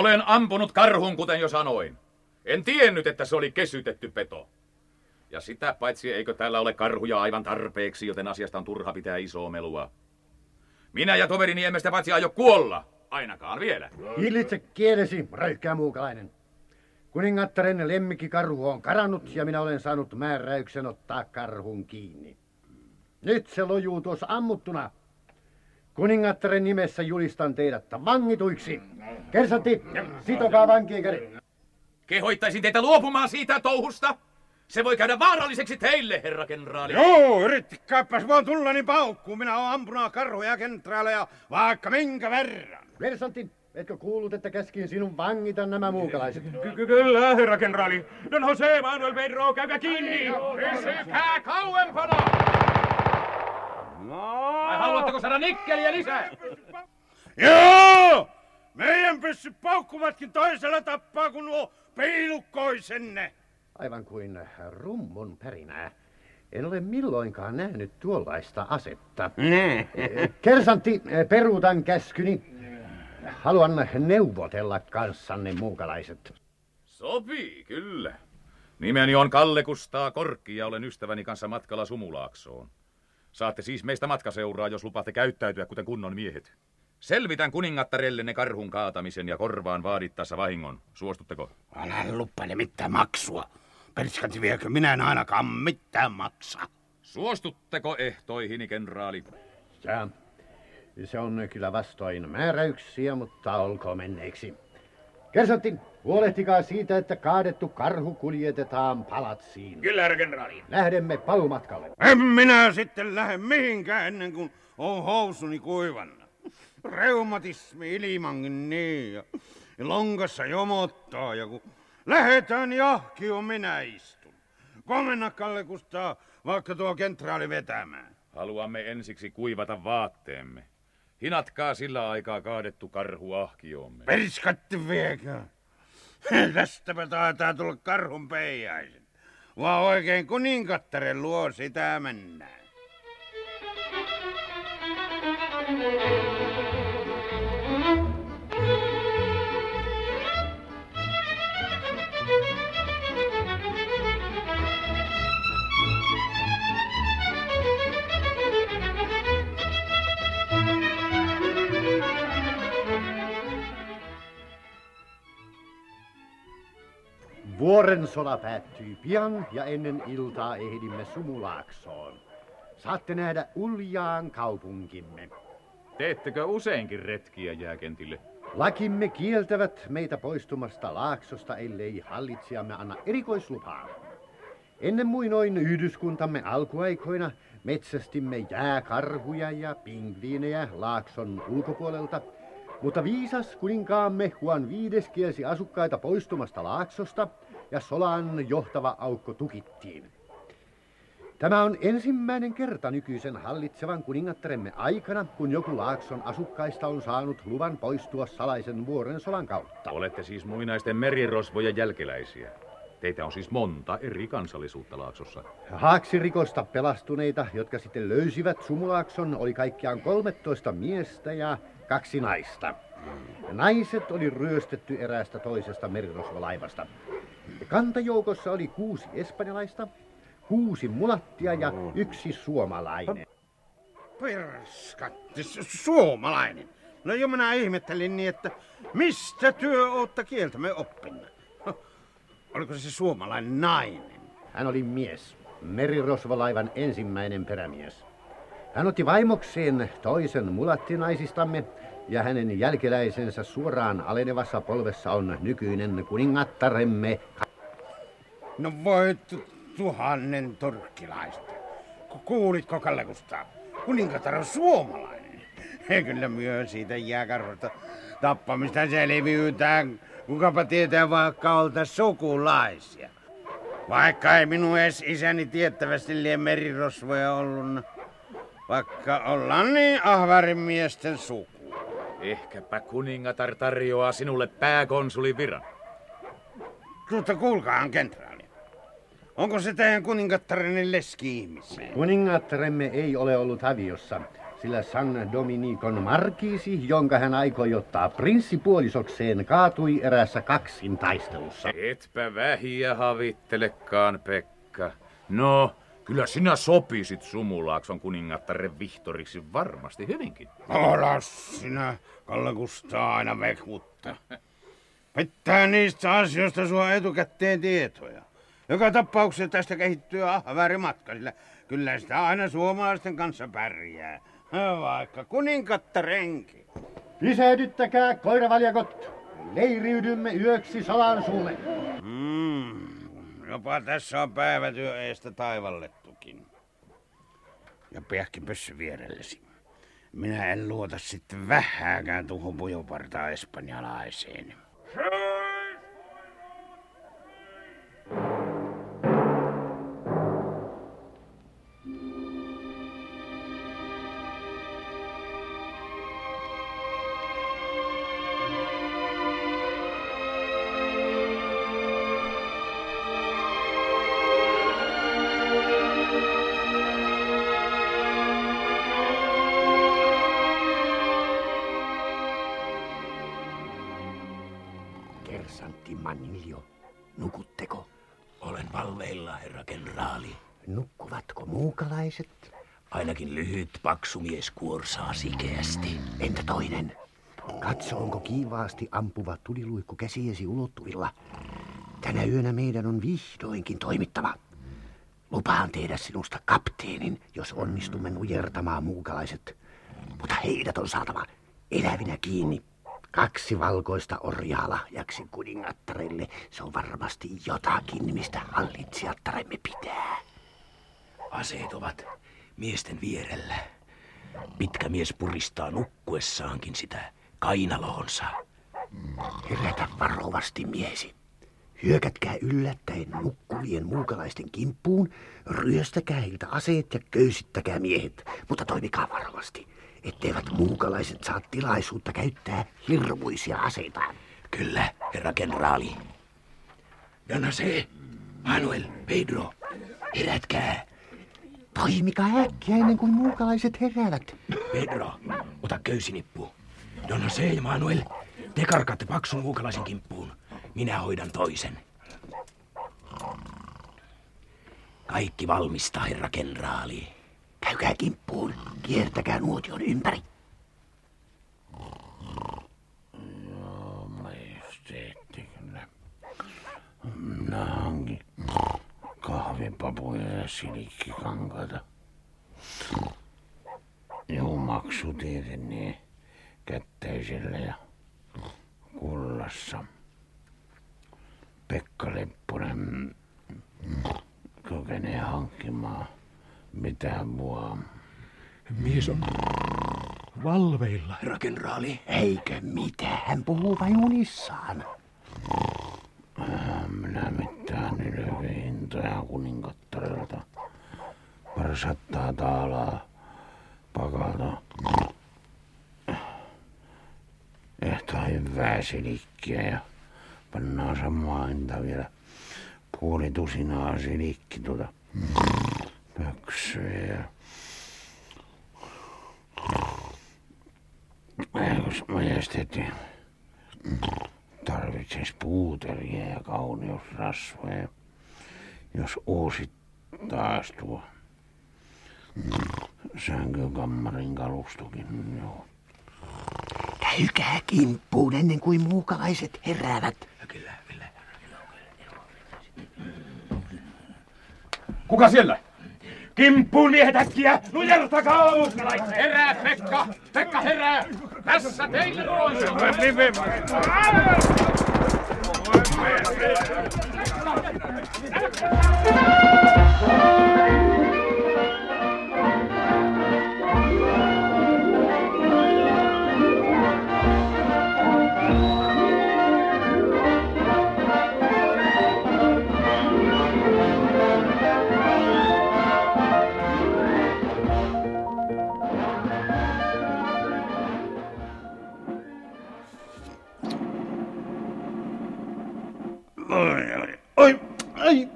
Olen ampunut karhun, kuten jo sanoin. En tiennyt, että se oli kesytetty peto. Ja sitä paitsi eikö täällä ole karhuja aivan tarpeeksi, joten asiasta on turha pitää isoa melua. Minä ja toverini emme sitä paitsi aio kuolla. Ainakaan vielä. Hillitse kielesi, röyhkää muukalainen. Kuningattaren lemmikkikarhu on karannut ja minä olen saanut määräyksen ottaa karhun kiinni. Nyt se lojuu tuossa ammuttuna. Kuningattaren nimessä julistan teidät vangituiksi. Kersantti, sitokaa vankien kädet. Kehoittaisin teitä luopumaan siitä touhusta. Se voi käydä vaaralliseksi teille, herra kenraali. Joo, yrittäkääpäs vaan tulla niin paukkuun. Minä olen ampunut karhuja kentraaleja vaikka minkä verran. Versantti, etkö kuullut, että käskin sinun vangita nämä muukalaiset? Ky- kyllä, herra kenraali. Don Jose Manuel Pedro, käykää kiinni! Pysykää kauempana! No. Vai haluatteko saada nikkeliä lisää? Joo! Meidän pyssy paukkuvatkin toisella tappaa kuin nuo peilukkoisenne. Aivan kuin rummun pärinää. En ole milloinkaan nähnyt tuollaista asetta. Kersantti, peruutan käskyni. Haluan neuvotella kanssanne muukalaiset. Sopii, kyllä. Nimeni on Kalle Kustaa Korkki ja olen ystäväni kanssa matkalla Sumulaaksoon. Saatte siis meistä matkaseuraa, jos lupaatte käyttäytyä kuten kunnon miehet. Selvitän kuningattarellenne karhun kaatamisen ja korvaan vaadittaessa vahingon. Suostutteko? Älä lupaile mitään maksua. Perskati viekö minä en ainakaan mitään maksa. Suostutteko ehtoihini, kenraali? Ja se on kyllä vastoin määräyksiä, mutta olkoon menneeksi. Kersantti, huolehtikaa siitä, että kaadettu karhu kuljetetaan palatsiin. Kyllä, herra kenraali. Lähdemme palumatkalle. En minä sitten lähde mihinkään ennen kuin on housuni kuivanna. Reumatismi ilmankin niin ja, lonkassa jomottaa ja kun lähetään jahkioon minä istun. Komenna Kalle Kustaa vaikka tuo kentraali vetämään. Haluamme ensiksi kuivata vaatteemme. Hinatkaa sillä aikaa kaadettu karhu ahkioomme. Perskatti viekö? Tästäpä taitaa tulla karhun peijaiset. Vaan oikein kuningattaren luo sitä mennään. Vuoren sola päättyi pian ja ennen iltaa ehdimme Sumulaaksoon. Saatte nähdä uljaan kaupunkimme. Teettekö useinkin retkiä jääkentille? Lakimme kieltävät meitä poistumasta laaksosta, ellei hallitsijamme anna erikoislupaa. Ennen muinoin yhdyskuntamme alkuaikoina metsästimme jääkarhuja ja pingviinejä laakson ulkopuolelta, mutta viisas kuninkaamme Juan viides kielsi asukkaita poistumasta laaksosta ja solan johtava aukko tukittiin. Tämä on ensimmäinen kerta nykyisen hallitsevan kuningattaremme aikana, kun joku laakson asukkaista on saanut luvan poistua salaisen vuoren solan kautta. Olette siis muinaisten merirosvojen jälkeläisiä. Teitä on siis monta eri kansallisuutta Laaksossa. Haaksirikosta pelastuneita, jotka sitten löysivät Sumulaakson, oli kaikkiaan 13 miestä ja kaksi naista. Naiset oli ryöstetty eräästä toisesta merirosvolaivasta. Kantajoukossa oli kuusi espanjalaista, kuusi mulattia ja yksi suomalainen. Perskatti, su- suomalainen. No jo minä ihmettelin niin, että mistä työ ootte kieltämme oppinut? Huh, Oliko se suomalainen nainen? Hän oli mies, merirosvolaivan ensimmäinen perämies. Hän otti vaimokseen toisen mulattinaisistamme ja hänen jälkeläisensä suoraan alenevassa polvessa on nykyinen kuningattaremme. No voi tu- tuhannen turkkilaista. Ku- Kuulitko Kalle Kustaa? Kuningatar on suomalainen. Kyllä myös siitä jääkarvosta tappamista selviytään. Kukapa tietää vaikka olta sukulaisia. Vaikka ei minun edes isäni tiettävästi lie merirosvoja ollut. Vaikka ollaan niin ahvarin miesten suku. Ehkäpä kuningatar tarjoaa sinulle pääkonsulin viran. Tuota kuulkaahan kentraali. Onko se teidän kuningattarenne leski-ihmisiä? Kuningattaremme ei ole ollut aviossa. sillä San Dominicon markiisi, jonka hän aikoi ottaa prinssipuolisokseen, kaatui erässä kaksin taistelussa. Etpä vähiä havittelekaan, Pekka. No, kyllä sinä sopisit Sumulaakson kuningattaren vihtoriksi varmasti hyvinkin. Älä sinä, Kalle Kustaa, aina vekutta. Pitää niistä asioista sua etukäteen tietoja. Joka tapauksessa tästä kehittyy ahväri matka, sillä kyllä sitä aina suomalaisten kanssa pärjää. Vaikka kuningattarenki. Pysähdyttäkää koiravaljakot. Leiriydymme yöksi solan suulle. Mm, jopa tässä on päivätyö eestä taivallettukin. Ja piäkki pössy vierellesi. Minä en luota sitten vähääkään tuohon pujopartaan espanjalaiseen. Kersantti Manilio, nukutteko? Olen valveilla, herra kenraali. Nukkuvatko muukalaiset? Ainakin lyhyt, paksu mies kuorsaa sikeästi. Entä toinen? Katso, onko kiivaasti ampuva tuliluikku käsiesi ulottuvilla. Tänä yönä meidän on vihdoinkin toimittava. Lupaan tehdä sinusta kapteenin, jos onnistumme nujertamaan muukalaiset. Mutta heidät on saatava elävinä kiinni. Kaksi valkoista orjaa lahjaksi kuningattarelle. Se on varmasti jotakin, mistä hallitsijattaremme pitää. Aseet ovat miesten vierellä. Pitkä mies puristaa nukkuessaankin sitä kainaloonsa. Herätä varovasti miesi. Hyökätkää yllättäen nukkuvien muukalaisten kimppuun, ryöstäkää heiltä aseet ja köysittäkää miehet, mutta toimikaa varovasti, etteivät muukalaiset saa tilaisuutta käyttää hirmuisia aseitaan. Kyllä, herra kenraali. Donna se, Manuel, Pedro, herätkää. Toimikaa äkkiä ennen kuin muukalaiset heräävät. Pedro, ota köysinippu. Donna se ja Manuel, te karkaatte paksun muukalaisen kimppuun. Minä hoidan toisen. Kaikki valmista, herra kenraali. Käykää kimppuun, kiertäkää nuotion ympäri. Joo, majesteetti kyllä. Minä hankin kahvipapuja ja silikkikankaita. Joo, maksu tietenkin kätteisellä ja kullassa. Pekka Lepponen kykenee hankkimaan mitä mua. Mies on valveilla. Herra kenraali, Eikö mitään, hän puhuu vain unissaan. Minä mitään ylöhintoja kuningattarelta. Parsattaa taalaa pakata. Ehtoa hyvää silikkiä ja pannaan samaa hinta vielä puoli tusinaa silikki tuota pöksyä ja Eikös majesteetti tarvitsis puuteria ja kauneusrasvoja, jos uusit taas tuo sänkykammarin kalustukin, joo. Käykää kimppuun ennen kuin muukalaiset heräävät. Kyllä, kyllä. Kuka siellä? Kimppuun miehet äkkiä! Nujertakaa muskalaiset! Herää, Pekka! Pekka, herää! Tässä teille! Oi, oi, oi, ai,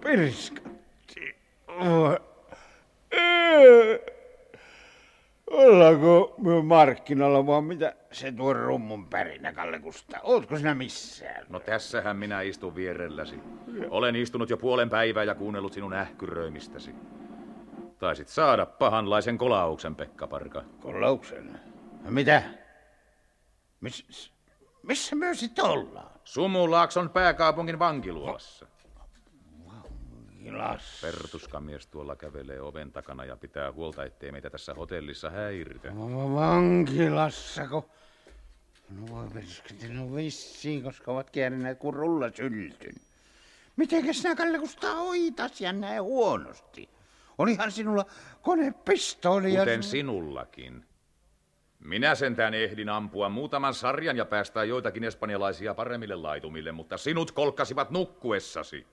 pirskatti. Oi, Ee, markkinoilla, vaan mitä se tuo rummun pärinä, Kalle Kustaa? Ootko sinä missään? No tässähän minä istun vierelläsi. Olen istunut jo puolen päivää ja kuunnellut sinun ähkyröimistäsi. Taisit saada pahanlaisen kolauksen, Pekka Parka. Kolauksen? Mitä? Miss, missä me sitten ollaan? Sumulaakson pääkaupungin vankiluolassa. Kilas. Pertuskamies tuolla kävelee oven takana ja pitää huolta, ettei meitä tässä hotellissa häiritä. Vankilassako? No voi persketi, no vissiin, koska ovat kierräneet kuin rulla syltyn. Mitenkäs sinä, Kalle, kun sitä hoitas ja näin huonosti? Olihan sinulla konepistooli ja... Kuten sinullakin. Minä sentään ehdin ampua muutaman sarjan ja päästää joitakin espanjalaisia paremmille laitumille, mutta sinut kolkkasivat nukkuessasi.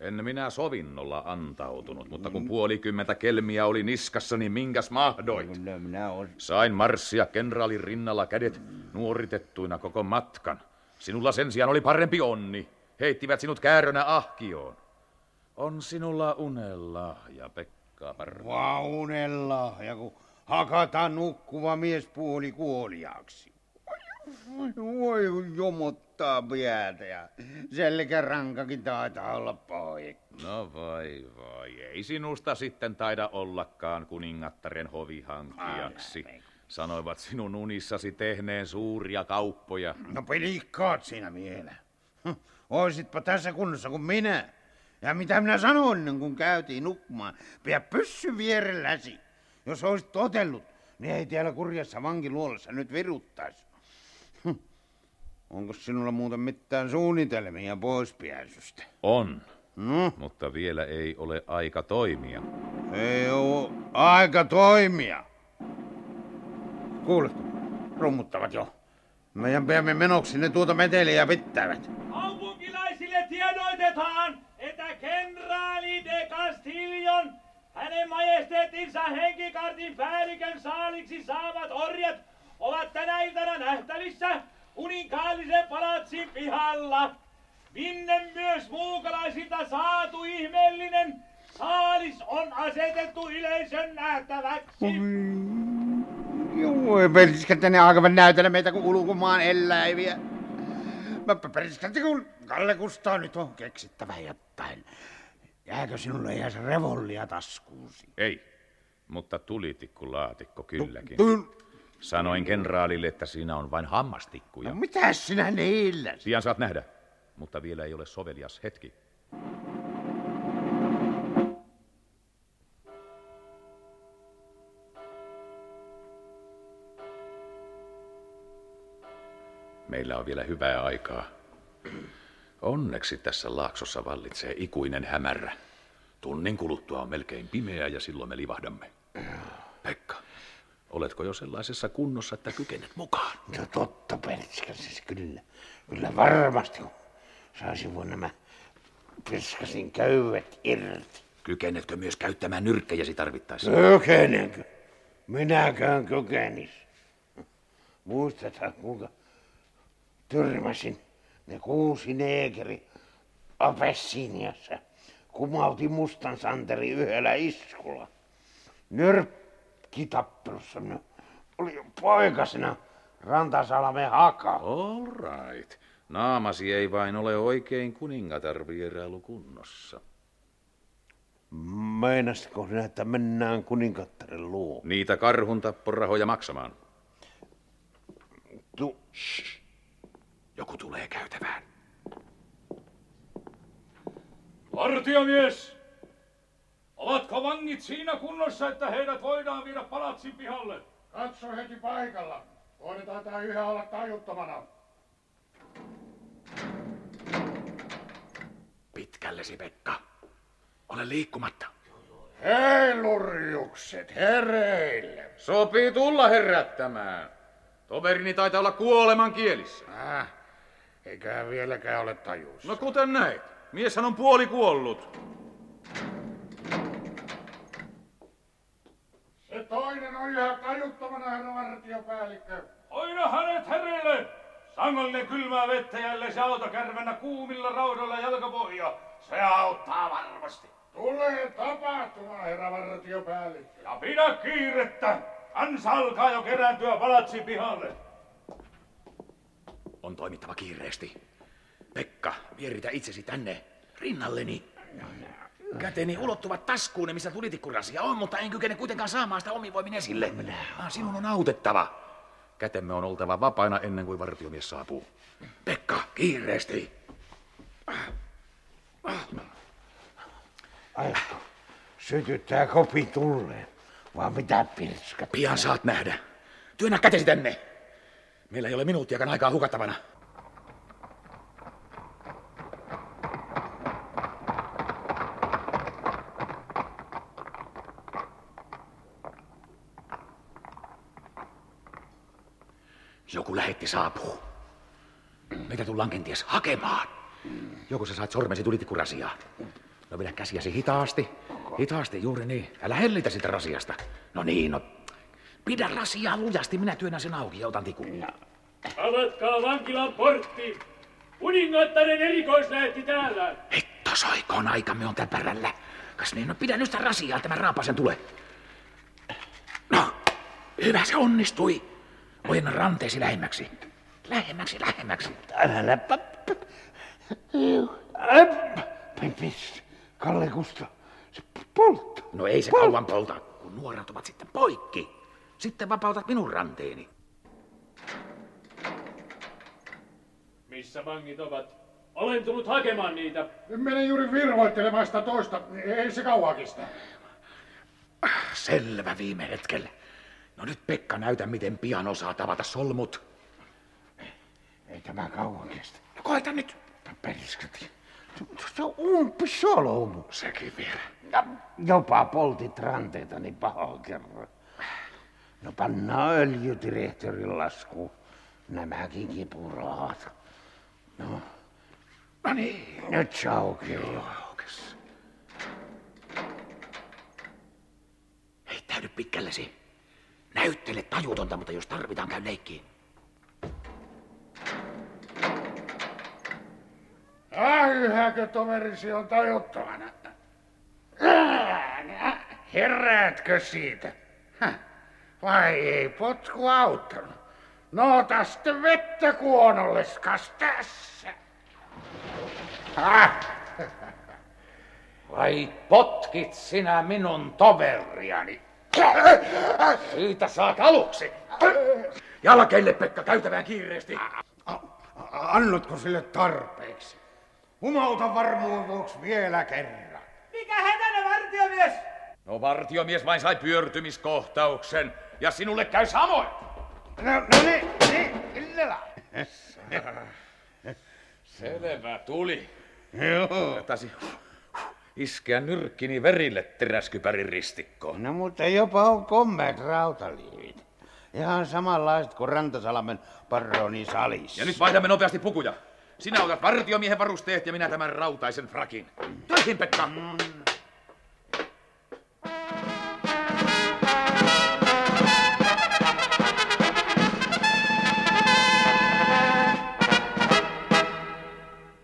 En minä sovinnolla antautunut, mutta kun puolikymmentä kelmiä oli niskassa, niin minkäs mahdoit? Minä olen. Sain marssia kenraalin rinnalla kädet nuoritettuina koko matkan. Sinulla sen sijaan oli parempi onni. Heittivät sinut käärönä ahkioon. On sinulla unella ja Pekka Parra. Vaunella, ja kun hakataan nukkuva mies puoli kuoliaaksi. Voi, voi jomottaa päätä ja selkärankakin taitaa olla poikki. No vai vai, ei sinusta sitten taida ollakaan kuningattaren hovihankkijaksi. Sanoivat sinun unissasi tehneen suuria kauppoja. No pelikkaat siinä vielä. Oisitpa tässä kunnossa kuin minä. Ja mitä minä sanoin kuin käytiin nukkumaan, pidä pyssy vierelläsi. Jos olisit totellut, niin ei täällä kurjassa vankiluolassa nyt viruttaisi. Hm. Onko sinulla muuten mitään suunnitelmia poispääsystä? On, No, mutta vielä ei ole aika toimia. ei oo aika toimia. Kuuletko? Rummuttavat jo. Meidän päämme menoksi ne tuota meteliä pitävät. Kaupunkilaisille tiedoitetaan, että kenraali henkikartin päällikön saaliksi saavat orjat ovat tänä iltana nähtävissä kuninkaallisen palatsin pihalla. Minne myös muukalaisilta saatu ihmeellinen saalis on asetettu yleisön nähtäväksi. Joo, periskettä ne alkavat näytellä meitä kuin ulkomaan eläiviä. Mä periskettä kun Kalle Kustaa nyt on keksittävä jotain. Jääkö sinulle edes revollia taskuusi? Ei, mutta tulitikkulaatikko kylläkin. Tu- Sanoin kenraalille, että siinä on vain hammastikkuja. no mitäs sinä niillä? Pian saat nähdä, mutta vielä ei ole sovelias hetki. Meillä on vielä hyvää aikaa. Onneksi tässä laaksossa vallitsee ikuinen hämärä. Tunnin kuluttua on melkein pimeää ja silloin me livahdamme. Pekka, oletko jo sellaisessa kunnossa, että kykenet mukaan? No totta, Perskäsis, kyllä. Kyllä varmasti, saisin voi nämä Perskasin köyvet irti. Kykenetkö myös käyttämään nyrkkejäsi tarvittaessa? Kykenenkö? Minäkään kykenis. Muistathan, kuinka tyrmäsin ne kuusi neekeri Apessiniassa. Kumautin mustan santeri yhdellä iskulla. Nyrkkitappelussa minä oli jo poikasena Rantasalmen haka. All right. Naamasi ei vain ole oikein kuningatar vierailukunnossa. Meinasitko sinä, että mennään kuningattaren luo? Niitä karhun tapporahoja maksamaan. Tu- Joku tulee käytävään. Vartiomies! Ovatko vangit siinä kunnossa, että heidät voidaan viedä palatsin pihalle? Katso heti paikalla. Toinen taitaa yhä olla tajuttomana. Pitkällesi, Pekka. Ole liikkumatta. Hei lurjukset, hereille. Sopii tulla herättämään. Toverini taitaa olla kuoleman kielissä. Äh, eiköhän vieläkään ole tajussa. No kuten näet. Mieshän on puoli kuollut. Se on yhä tajuttomana, herra vartiopäällikkö. Hoida hänet herelle! Sangollinen kylmää vettä jälleen se auto kärvennä kuumilla raudoilla jalkapohja. Se auttaa varmasti. Tulee tapahtumaan, herra vartiopäällikkö. Ja pidä kiirettä. Kansa alkaa jo kerääntyä palatsi pihalle. On toimittava kiireesti. Pekka, vieritä itsesi tänne rinnalleni. Käteni ulottuvat taskuun, missä tulitikkurasia on, mutta en kykene kuitenkaan saamaan sitä omin voimin esille. Ah, sinun on autettava. Kätemme on oltava vapaina ennen kuin vartiomies saapuu. Pekka, kiireesti. Aiko, sytyttää kopi tulleen. Vaan mitä pirskat? Pian saat nähdä. Työnnä kätesi tänne. Meillä ei ole minuuttiakaan aikaa hukattavana. Joku lähetti saapuu. Meitä tullaan kenties hakemaan. Joku sä saat sormesi tulitikurasiaa. No pidä käsiäsi hitaasti. Hitaasti, juuri niin. Älä hellitä sitä rasiasta. No niin, no. Pidä rasiaa lujasti, minä työnnän sen auki ja otan tikun. Avatkaa vankilan portti. Kuningattaren erikoislähetti täällä. Hitto soikoon, aikamme on täpärällä. Kas niin, no pidä nyt sitä rasiaa, tämä raapasen tulee. No, hyvä se onnistui. Ojenna ranteesi lähemmäksi. Lähemmäksi, lähemmäksi. Älä Kalle Kusta, se poltta. No ei se kauan polta, kun nuorat ovat sitten poikki. Sitten vapautat minun ranteeni. Missä vangit ovat? Olen tullut hakemaan niitä. Menen juuri virvoittelemaan sitä toista. Ei se kauaa kestä. Selvä viime hetkellä. No nyt Pekka näytä, miten pian osaa tavata solmut. Ei tämä kauan kestä. No koita nyt. Perskat. Se on solmu. Sekin vielä. Ja jopa poltit ranteitani pahoin kerran. No pannaan öljydirektorin lasku. Nämäkin kipurahat. No, No niin. nyt se aukeaa. Aukes. Heittäydy pikkällesi. Näyttele tajutonta, mutta jos tarvitaan, käy leikkiin. Ai, yhäkö toverisi on tajuttomana? Heräätkö siitä? Vai ei potku auttanut? No tästä vettä kuonolleskas tässä. Vai potkit sinä minun toveriani? Siitä saat aluksi. Jalkeille, Pekka, käytävään kiireesti. Annotko sille tarpeeksi? Humauta varmuuden vuoksi vielä kerran. Mikä hätänä, vartiomies? No vartiomies vain sai pyörtymiskohtauksen. Ja sinulle käy samoin. No, no niin, niin, illalla. Selvä tuli. Joo. Tasi iskeä nyrkkini verille teräskypärin ristikkoon. No mutta jopa on kommeet rautaliivit. Ihan samanlaiset kuin Rantasalmen paroni salissa. Ja nyt vaihdamme nopeasti pukuja. Sinä otat vartiomiehen varusteet ja minä tämän rautaisen frakin. Töihin, Pekka!